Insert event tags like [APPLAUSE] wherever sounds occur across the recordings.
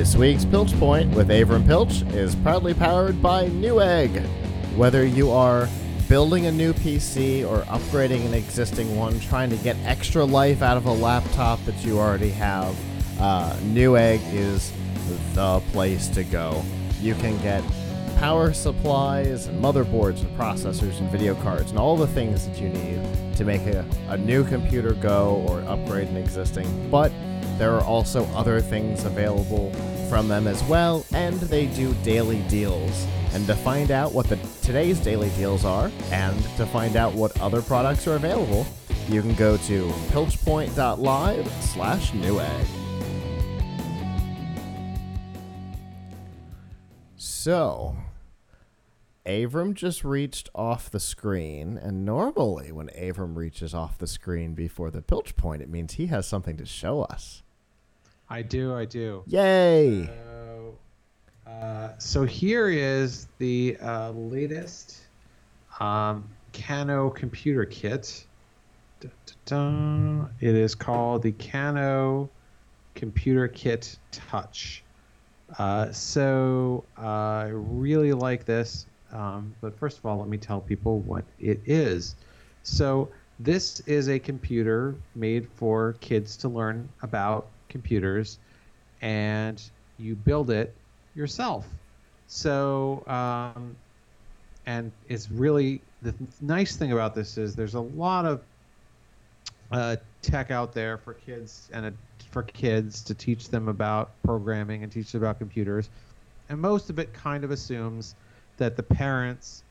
This week's Pilch Point with Avram Pilch is proudly powered by Newegg. Whether you are building a new PC or upgrading an existing one, trying to get extra life out of a laptop that you already have, uh, Newegg is the place to go. You can get power supplies and motherboards and processors and video cards and all the things that you need to make a, a new computer go or upgrade an existing. But there are also other things available from them as well, and they do daily deals. And to find out what the today's daily deals are, and to find out what other products are available, you can go to pilchpoint.live slash newegg. So, Avram just reached off the screen, and normally when Avram reaches off the screen before the pilch point, it means he has something to show us. I do, I do. Yay! So, uh, so here is the uh, latest um, Kano computer kit. Da, da, da. It is called the Kano Computer Kit Touch. Uh, so uh, I really like this. Um, but first of all, let me tell people what it is. So this is a computer made for kids to learn about computers, and you build it yourself. So, um, and it's really the nice thing about this is there's a lot of uh, tech out there for kids and a, for kids to teach them about programming and teach them about computers, and most of it kind of assumes that the parents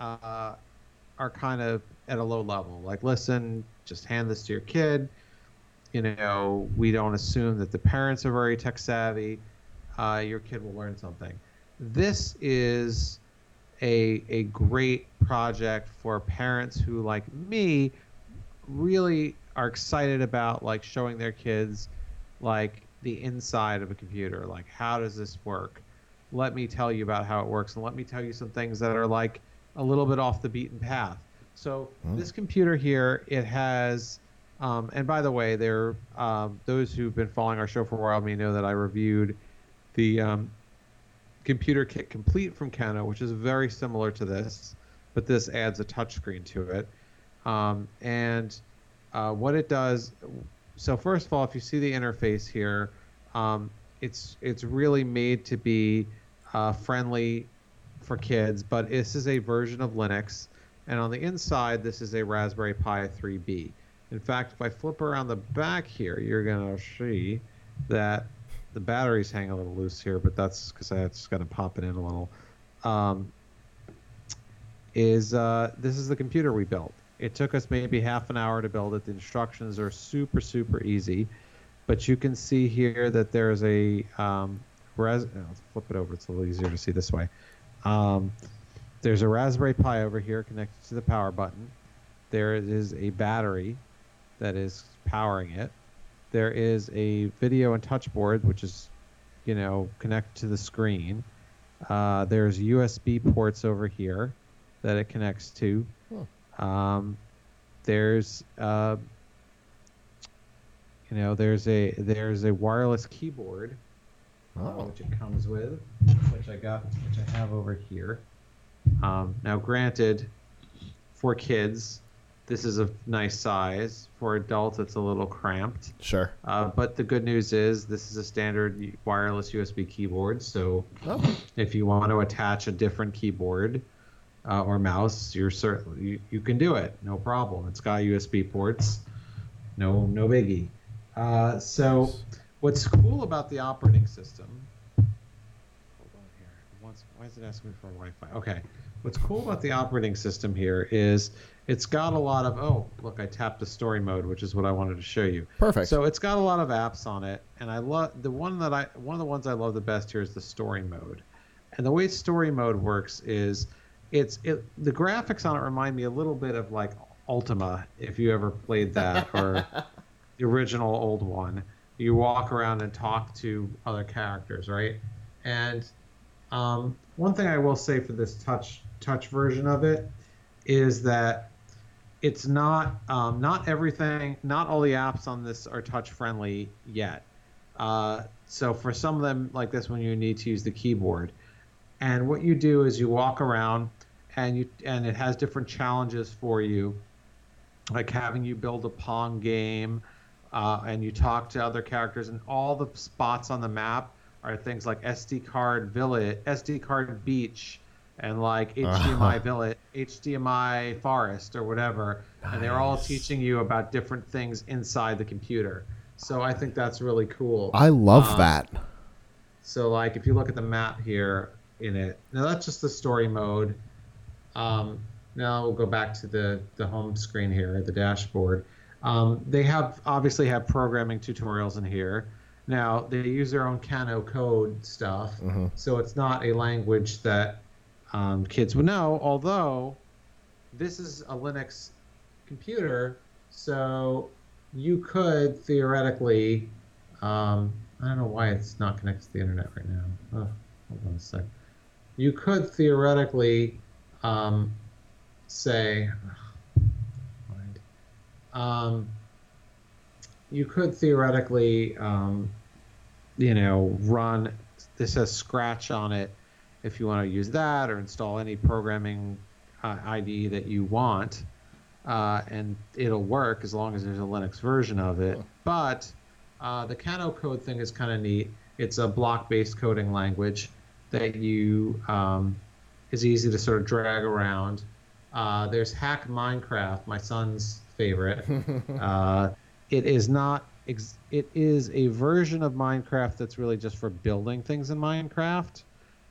uh, are kind of at a low level. Like, listen, just hand this to your kid you know, we don't assume that the parents are very tech savvy. Uh, your kid will learn something. This is a a great project for parents who, like me, really are excited about like showing their kids like the inside of a computer. Like, how does this work? Let me tell you about how it works, and let me tell you some things that are like a little bit off the beaten path. So mm. this computer here, it has um, and by the way, there um, those who've been following our show for a while may know that I reviewed the um, computer kit complete from Kano, which is very similar to this, but this adds a touchscreen to it. Um, and uh, what it does, so first of all, if you see the interface here, um, it's it's really made to be uh, friendly for kids, but this is a version of Linux, and on the inside, this is a Raspberry Pi 3B. In fact, if I flip around the back here, you're going to see that the batteries hang a little loose here, but that's because I just got to pop it in a little. Um, is uh, this is the computer we built? It took us maybe half an hour to build it. The instructions are super super easy, but you can see here that there's a um, res- oh, let's flip it over. It's a little easier to see this way. Um, there's a Raspberry Pi over here connected to the power button. There is a battery that is powering it. There is a video and touch board, which is, you know, connected to the screen. Uh, there's USB ports over here that it connects to. Huh. Um, there's, uh, you know, there's a there's a wireless keyboard, oh. which it comes with, which I got, which I have over here. Um, now, granted, for kids, this is a nice size. For adults, it's a little cramped. Sure. Uh, but the good news is this is a standard wireless USB keyboard. So oh. if you want to attach a different keyboard uh, or mouse, you're certainly you, you, can do it. No problem. It's got USB ports. No, no biggie. Uh, so what's cool about the operating system? Hold on here. why is it asking me for Wi-Fi? Okay. What's cool about the operating system here is it's got a lot of oh look I tapped the story mode, which is what I wanted to show you. Perfect. So it's got a lot of apps on it, and I love the one that I one of the ones I love the best here is the story mode, and the way story mode works is it's it the graphics on it remind me a little bit of like Ultima if you ever played that [LAUGHS] or the original old one. You walk around and talk to other characters, right? And um, one thing I will say for this touch touch version of it is that it's not um, not everything not all the apps on this are touch friendly yet Uh, so for some of them like this one, you need to use the keyboard. And what you do is you walk around, and you and it has different challenges for you, like having you build a Pong game, uh, and you talk to other characters, and all the spots on the map are things like SD card village, SD card beach, and like HDMI [LAUGHS] uh-huh. village, HDMI forest, or whatever. Nice. And they're all teaching you about different things inside the computer. So I think that's really cool. I love um, that. So like if you look at the map here in it, now that's just the story mode. Um, now we'll go back to the the home screen here, the dashboard. Um, they have obviously have programming tutorials in here. Now they use their own Kano code stuff, mm-hmm. so it's not a language that um, kids would know. Although this is a Linux computer, so you could theoretically. Um, I don't know why it's not connected to the internet right now. Oh, hold on a sec. You could theoretically um, say, um, you could theoretically, um, you know, run. This has Scratch on it if you want to use that or install any programming uh, IDE that you want uh, and it'll work as long as there's a Linux version of it. But uh, the Kano code thing is kind of neat. It's a block-based coding language that you um, is easy to sort of drag around. Uh, there's Hack Minecraft, my son's favorite. [LAUGHS] Uh, it is not. Ex- it is a version of Minecraft that's really just for building things in Minecraft,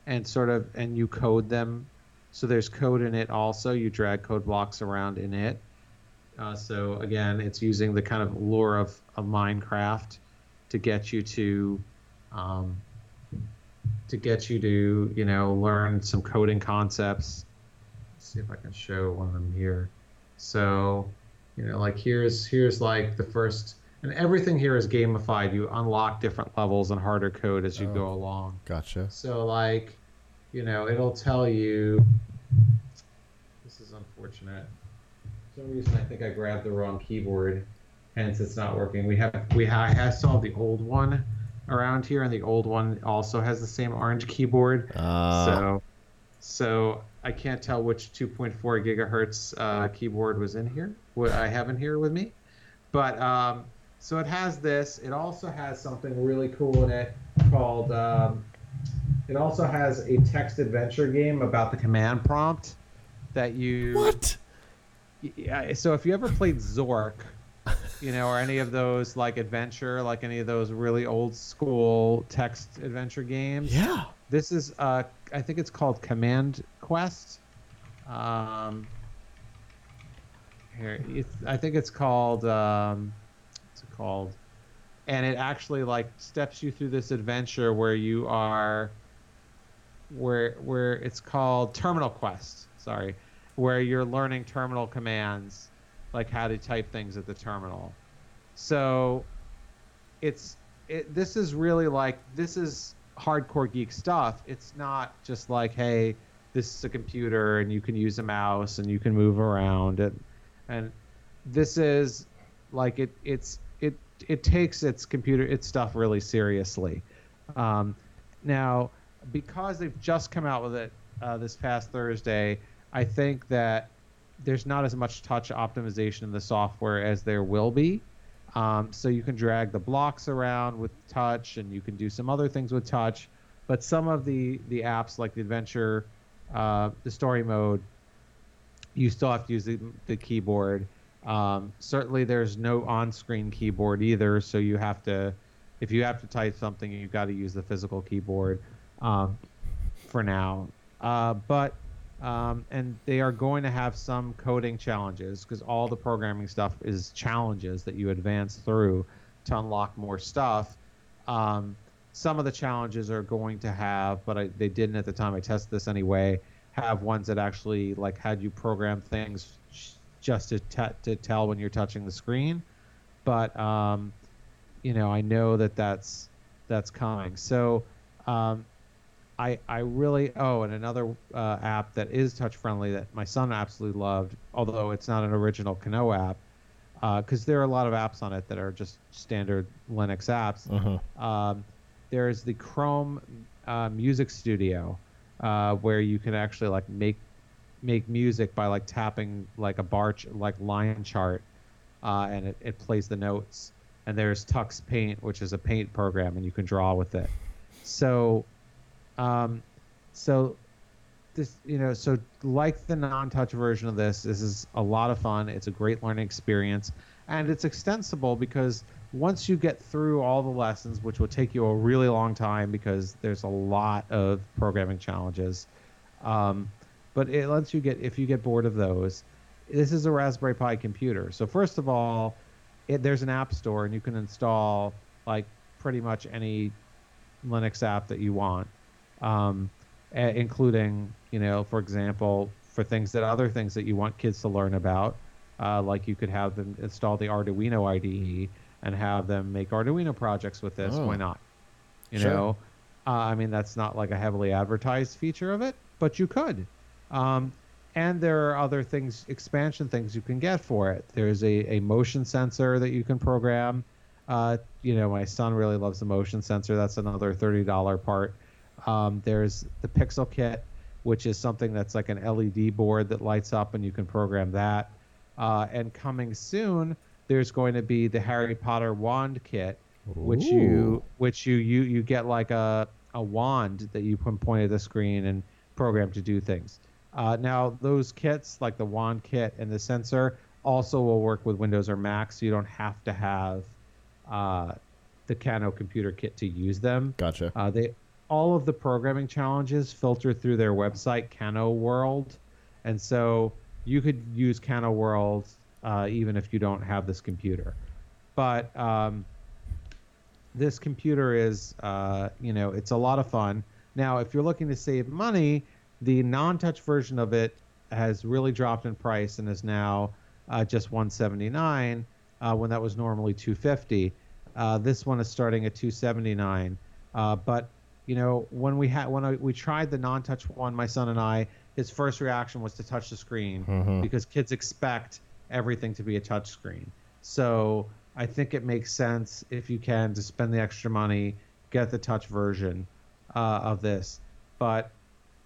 and sort of and you code them. So there's code in it also. You drag code blocks around in it. Uh, so again, it's using the kind of lure of, of Minecraft to get you to um, to get you to you know learn some coding concepts. Let's see if I can show one of them here. So you know like here's here's like the first and everything here is gamified. You unlock different levels and harder code as you oh, go along. Gotcha. So like you know it'll tell you. This is unfortunate For some reason I think I grabbed the wrong keyboard, hence it's not working. We have we have, I have solved the old one around here, and the old one also has the same orange keyboard. Uh. So so I can't tell which 2.4 gigahertz uh, keyboard was in here. What I have in here with me, but um, so it has this. It also has something really cool in it called. Um, it also has a text adventure game about the command prompt that you. What? yeah, so if you ever played Zork, you know, or any of those like adventure, like any of those really old school text adventure games. Yeah. This is uh I think it's called Command Quest. Um here it's, I think it's called um called? And it actually like steps you through this adventure where you are where where it's called Terminal Quest. Sorry where you're learning terminal commands, like how to type things at the terminal. So it's it, this is really like this is hardcore geek stuff. It's not just like hey, this is a computer and you can use a mouse and you can move around and and this is like it it's it takes its computer its stuff really seriously. Um, now because they've just come out with it uh, this past Thursday, I think that there's not as much touch optimization in the software as there will be. Um, so you can drag the blocks around with touch, and you can do some other things with touch. But some of the the apps, like the adventure, uh, the story mode, you still have to use the, the keyboard. Um, certainly, there's no on-screen keyboard either, so you have to, if you have to type something, you've got to use the physical keyboard um, for now. Uh, but um, and they are going to have some coding challenges because all the programming stuff is challenges that you advance through to unlock more stuff. Um, some of the challenges are going to have, but I, they didn't at the time I tested this anyway, have ones that actually like had you program things just to, t- to tell when you're touching the screen. But um, you know, I know that that's that's coming. So um, I, I really oh and another uh, app that is touch friendly that my son absolutely loved although it's not an original Kano app because there are a lot of apps on it that are just standard Linux apps. Mhm. Um, there's the Chrome uh, Music Studio, uh, where you can actually like make make music by like tapping like a bar ch- like line chart, uh, and it, it plays the notes. And there's Tux Paint, which is a paint program, and you can draw with it. So, um, so this you know so like the non-touch version of this this is a lot of fun it's a great learning experience and it's extensible because once you get through all the lessons which will take you a really long time because there's a lot of programming challenges um, but it lets you get if you get bored of those this is a raspberry pi computer so first of all it, there's an app store and you can install like pretty much any linux app that you want um, including, you know, for example, for things that other things that you want kids to learn about, uh, like you could have them install the Arduino IDE and have them make Arduino projects with this. Oh. Why not? You Sure. know, uh, I mean, that's not like a heavily advertised feature of it, but you could. Um, and there are other things, expansion things you can get for it. There's a, a motion sensor that you can program. Uh, you know, my son really loves the motion sensor. That's another $30 part. Um, there's the Pixel Kit, which is something that's like an LED board that lights up, and you can program that. Uh, and coming soon, there's going to be the Harry Potter wand kit, which you which you you you get like a a wand that you can point at the screen and program to do things. Uh, now those kits, like the wand kit and the sensor, also will work with Windows or Mac, so you don't have to have uh, the Kano computer kit to use them. Gotcha. Uh, they all of the programming challenges filter through their website, Kano World, and so you could use Kano World uh, even if you don't have this computer. But um, this computer is, uh, you know, it's a lot of fun. Now, if you're looking to save money, the non-touch version of it has really dropped in price and is now uh, just 179 uh, when that was normally 250. Uh, this one is starting at 279. Uh, but you know, when we had when I, we tried the non-touch one, my son and I, his first reaction was to touch the screen Mhm. because kids expect everything to be a touch screen. So I think it makes sense if you can to spend the extra money, get the touch version uh, of this. But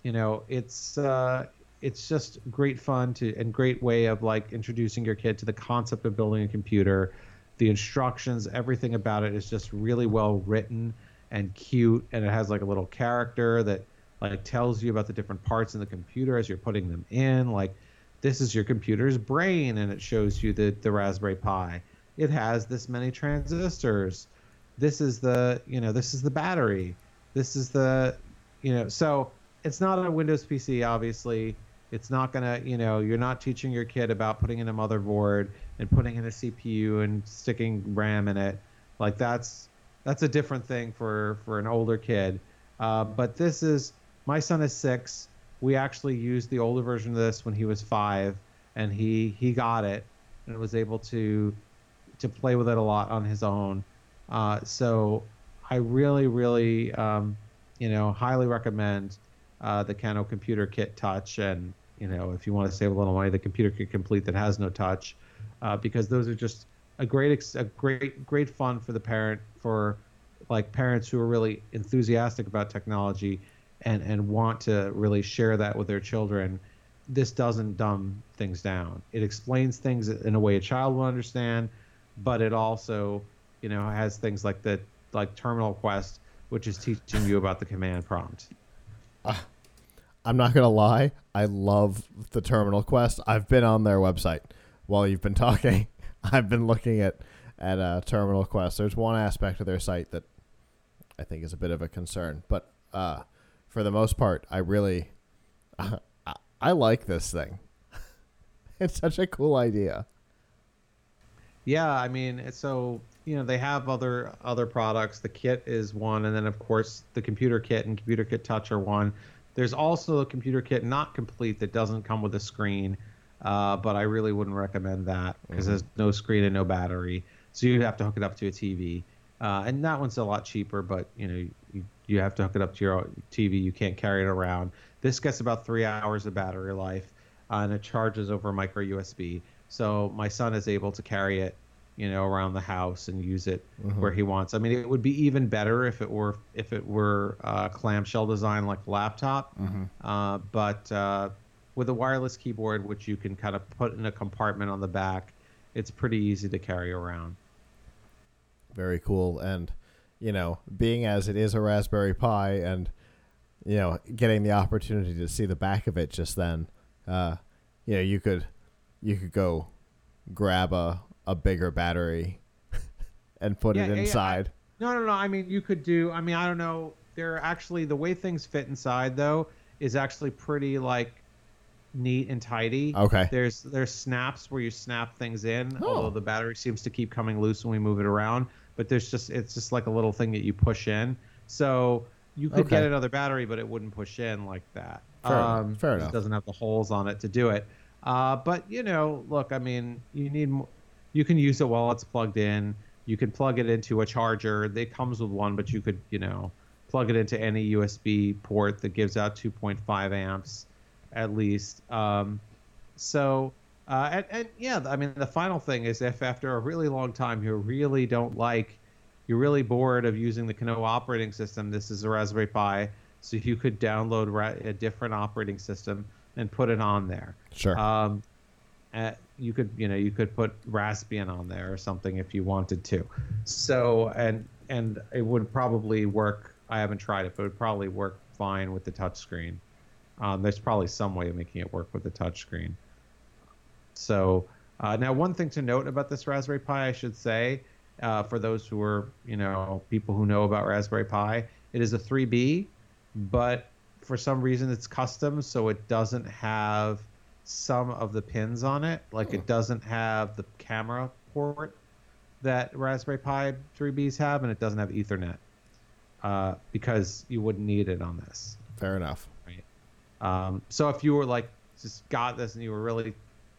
you know, it's uh, it's just great fun to and great way of like introducing your kid to the concept of building a computer. The instructions, everything about it is just really well written and cute, and it has like a little character that like tells you about the different parts in the computer as you're putting them in. Like this is your computer's brain, and it shows you the the Raspberry Pi. It has this many transistors. This is the you know this is the battery. This is the you know so it's not a Windows PC obviously. It's not gonna you know you're not teaching your kid about putting in a motherboard and putting in a CPU and sticking RAM in it. Like that's that's a different thing for for an older kid. Uh, but this is my son is six. We actually used the older version of this when he was five, and he he got it and was able to to play with it a lot on his own. Uh, so I really really um, you know highly recommend uh, the Kano Computer Kit Touch, and you know if you want to save a little money, the Computer Kit Complete that has no touch, uh, because those are just a great a great great fun for the parent for like parents who are really enthusiastic about technology and and want to really share that with their children. This doesn't dumb things down. It explains things in a way a child will understand but it also you know has things like the like terminal quest which is teaching you about the command prompt I'm not gonna lie. I love the Terminal Quest. I've been on their website while you've been [LAUGHS] talking. I've been looking at at uh, Terminal Quest. There's one aspect of their site that I think is a bit of a concern, but uh, for the most part, I really [LAUGHS] I, I like this thing. [LAUGHS] it's such a cool idea. Yeah, I mean, so you know they have other other products. The kit is one, and then of course the computer kit and computer kit touch are one. There's also a computer kit not complete that doesn't come with a screen, uh, but I really wouldn't recommend that because there's no screen and no battery, so you'd have to hook it up to a TV. Uh, and that one's a lot cheaper, but you know you, you have to hook it up to your TV. You can't carry it around. This gets about three hours of battery life, uh, and it charges over micro USB. so my son is able to carry it, you know, around the house and use it Mhm. where he wants. I mean, it would be even better if it were if it were uh, clamshell design like laptop, Mhm. uh, but uh, with a wireless keyboard, which you can kind of put in a compartment on the back, it's pretty easy to carry around. Very cool. And, you know, being as it is a Raspberry Pi and, you know, getting the opportunity to see the back of it just then, uh, you know, you could, you could go grab a, a bigger battery [LAUGHS] and put Yeah, it yeah, yeah, inside. No, no, no. I mean, you could do. I mean, I don't know. They're actually the way things fit inside though is actually pretty like neat and tidy. Okay. There's there's snaps where you snap things in, Oh. although the battery seems to keep coming loose when we move it around. But there's just it's just like a little thing that you push in. So you could get another battery, but it wouldn't push in like that. Fair enough. um, Fair it enough. doesn't have the holes on it to do it. Uh, but you know, look, I mean, you need you can use it while it's plugged in. You can plug it into a charger. It comes with one, but you could, you know, plug it into any USB port that gives out 2.5 amps at least. Um, so, uh, and, and yeah, I mean, the final thing is if after a really long time you really don't like, you're really bored of using the Kano operating system, this is a Raspberry Pi, so you could download ra- a different operating system and put it on there. Sure. Um, uh, you could, you know, you could put Raspbian on there or something if you wanted to. So, and and it would probably work. I haven't tried it, but it would probably work fine with the touchscreen. Um, there's probably some way of making it work with the touchscreen. So uh, now, one thing to note about this Raspberry Pi, I should say, uh, for those who are, you know, people who know about Raspberry Pi, it is a 3B, but for some reason it's custom, so it doesn't have some of the pins on it. Like it doesn't have the camera port that Raspberry Pi 3Bs have, and it doesn't have Ethernet uh, because you wouldn't need it on this. Fair enough. Um, so if you were like just got this and you were really,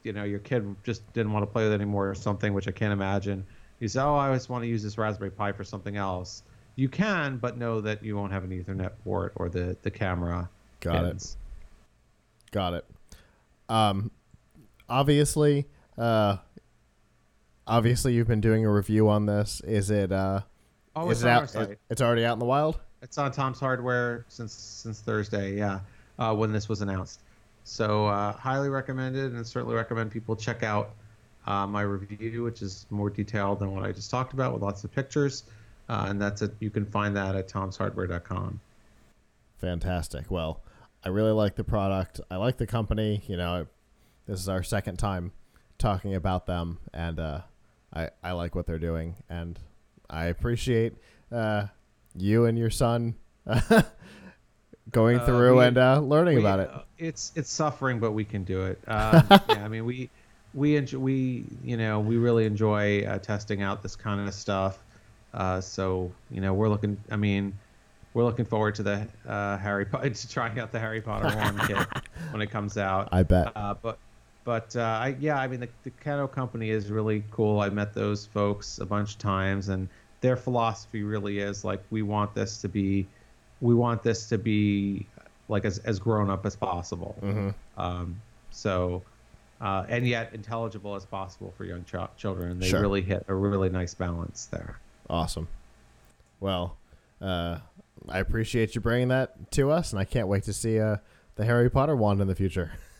you know, your kid just didn't want to play with it anymore or something, which I can't imagine. You say, oh, I just want to use this Raspberry Pi for something else. You can, but know that you won't have an Ethernet port or the the camera. Got it. Got it. Um, obviously, uh, obviously you've been doing a review on this. Is it, uh, Oh, is it's it out? it's already out in the wild? It's on Tom's Hardware since since Thursday, yeah, uh, when this was announced. So uh, highly recommended, and certainly recommend people check out uh, my review, which is more detailed than what I just talked about with lots of pictures. Uh, and that's it. You can find that at tomshardware.com. Fantastic. Well, I really like the product. I like the company. You know, this is our second time talking about them, and uh, I I like what they're doing, and I appreciate uh, you and your son [LAUGHS] going Uh, through we- and uh, learning We- about it. uh, It's it's suffering, but we can do it. [LAUGHS] Um, yeah, I mean we we enjoy, we you know we really enjoy uh, testing out this kind of stuff. Uh, so you know we're looking. I mean, we're looking forward to the uh, Harry Potter [LAUGHS] to trying out the Harry Potter one kit [LAUGHS] when it comes out. I bet. Uh, but but uh, I, yeah, I mean the, the Kano company is really cool. I met those folks a bunch of times, and their philosophy really is like we want this to be, we want this to be like as as grown up as possible. hmm Um, so. Uh, and yet intelligible as possible for young ch- children. They Sure. really hit a really nice balance there. Awesome. Well, uh, I appreciate you bringing that to us, and I can't wait to see uh, the Harry Potter wand in the future. [LAUGHS]